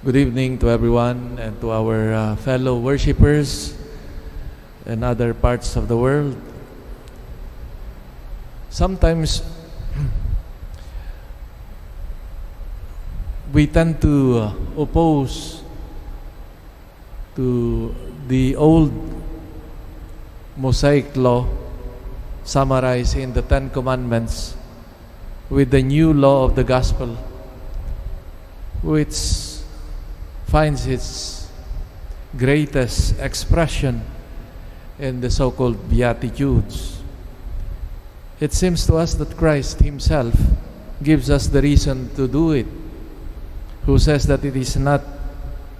Good evening to everyone and to our uh, fellow worshippers in other parts of the world. Sometimes we tend to uh, oppose to the old Mosaic law summarized in the Ten Commandments with the new law of the gospel, which finds its greatest expression in the so called Beatitudes. It seems to us that Christ Himself gives us the reason to do it, who says that it is not,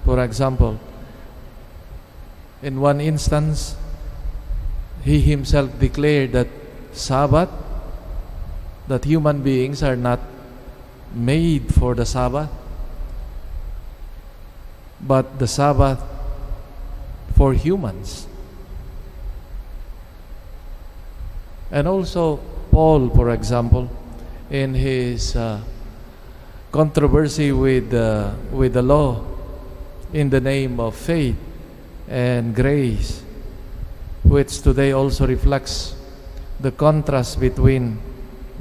for example, in one instance, He Himself declared that Sabbath, that human beings are not made for the Sabbath, but the Sabbath for humans. And also, Paul, for example, in his uh, controversy with, uh, with the law in the name of faith and grace, which today also reflects the contrast between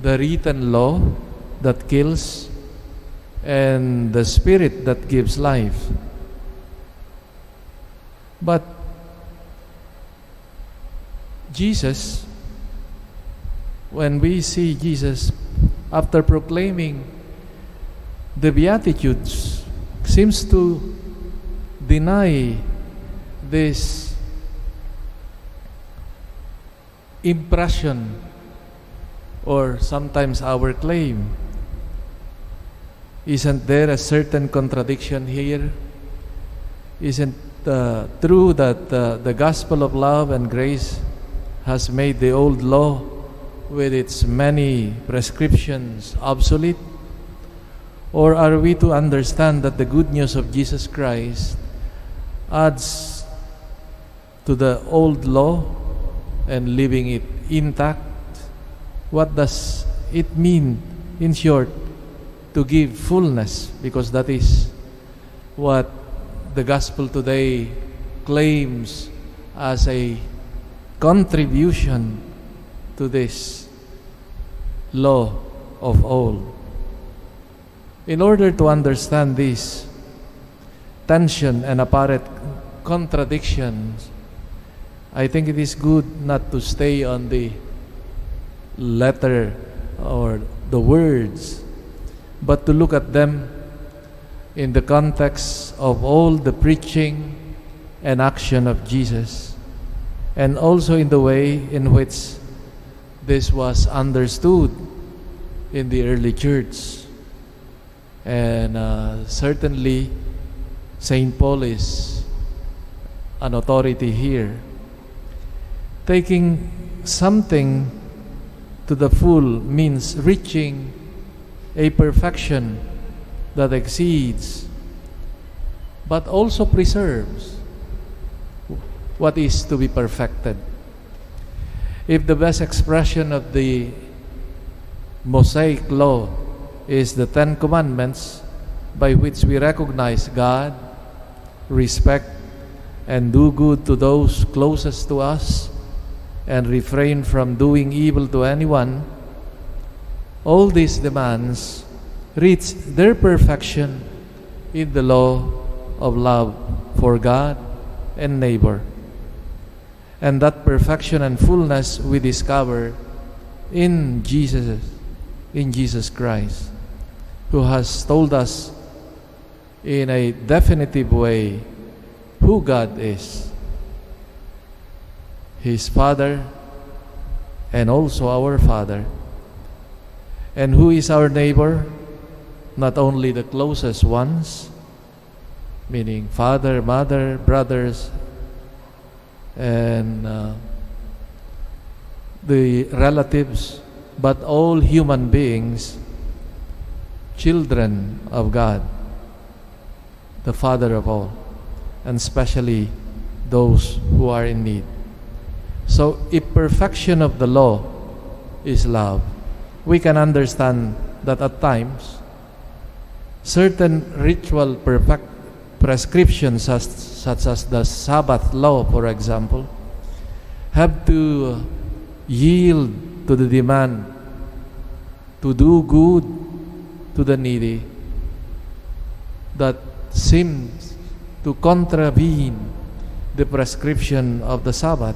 the written law that kills and the spirit that gives life. But Jesus, when we see Jesus after proclaiming the Beatitudes, seems to deny this impression or sometimes our claim. Isn't there a certain contradiction here? Isn't true that the gospel of love and grace has made the old law with its many prescriptions obsolete? Or are we to understand that the good news of Jesus Christ adds to the old law and leaving it intact? What does it mean, in short, to give fullness? Because that is what the gospel today claims as a contribution to this law of all. In order to understand this tension and apparent contradictions, I think it is good not to stay on the letter or the words, but to look at them in the context of all the preaching and action of Jesus, and also in the way in which this was understood in the early church. And uh, certainly, St. Paul is an authority here. Taking something to the full means reaching a perfection that exceeds but also preserves what is to be perfected. If the best expression of the Mosaic law is the Ten Commandments by which we recognize God, respect, and do good to those closest to us, and refrain from doing evil to anyone, all these demands reach their perfection in the law of love for God and neighbor. And that perfection and fullness we discover in Jesus, in Jesus Christ, who has told us in a definitive way who God is. His Father and also our Father. And who is our neighbor? Not only the closest ones, meaning father, mother, brothers, and uh, the relatives, but all human beings, children of God, the Father of all, and especially those who are in need. So, if perfection of the law is love, we can understand that at times certain ritual perfect, prescriptions such, such as the Sabbath law, for example, have to yield to the demand to do good to the needy that seems to contravene the prescription of the Sabbath.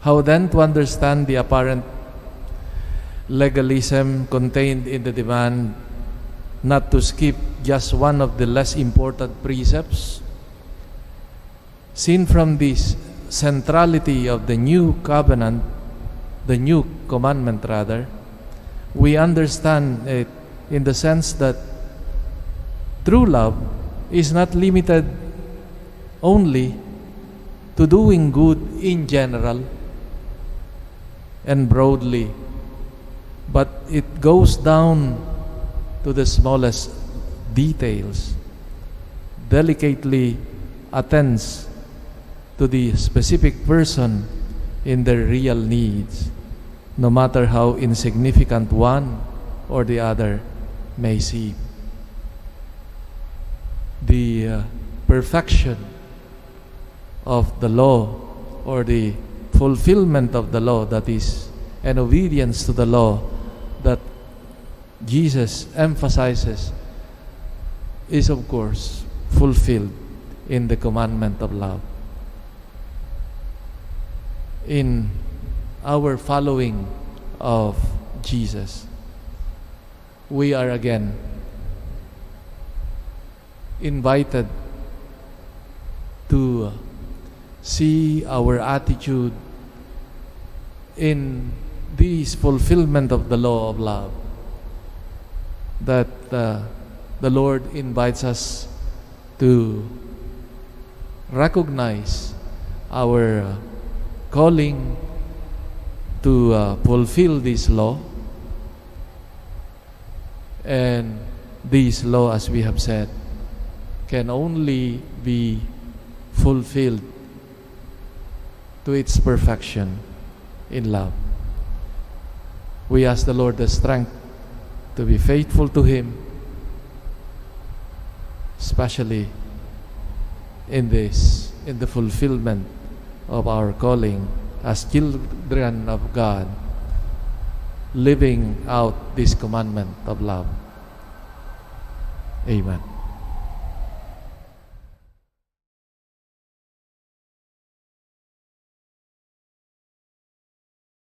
How then to understand the apparent legalism contained in the demand not to skip just one of the less important precepts? Seen from this centrality of the new covenant, the new commandment rather, we understand it in the sense that true love is not limited only to doing good in general and broadly, but it goes down to the smallest details, delicately attends to the specific person in their real needs, no matter how insignificant one or the other may seem. The uh, perfection of the law or the fulfillment of the law that is an obedience to the law that Jesus emphasizes is of course fulfilled in the commandment of love. In our following of Jesus, we are again invited to see our attitude in this fulfillment of the law of love that uh, the Lord invites us to recognize our uh, calling to uh, fulfill this law and this law as we have said can only be fulfilled to its perfection in love. We ask the Lord the strength to be faithful to Him, especially in this, in the fulfillment of our calling as children of God, living out this commandment of love. Amen.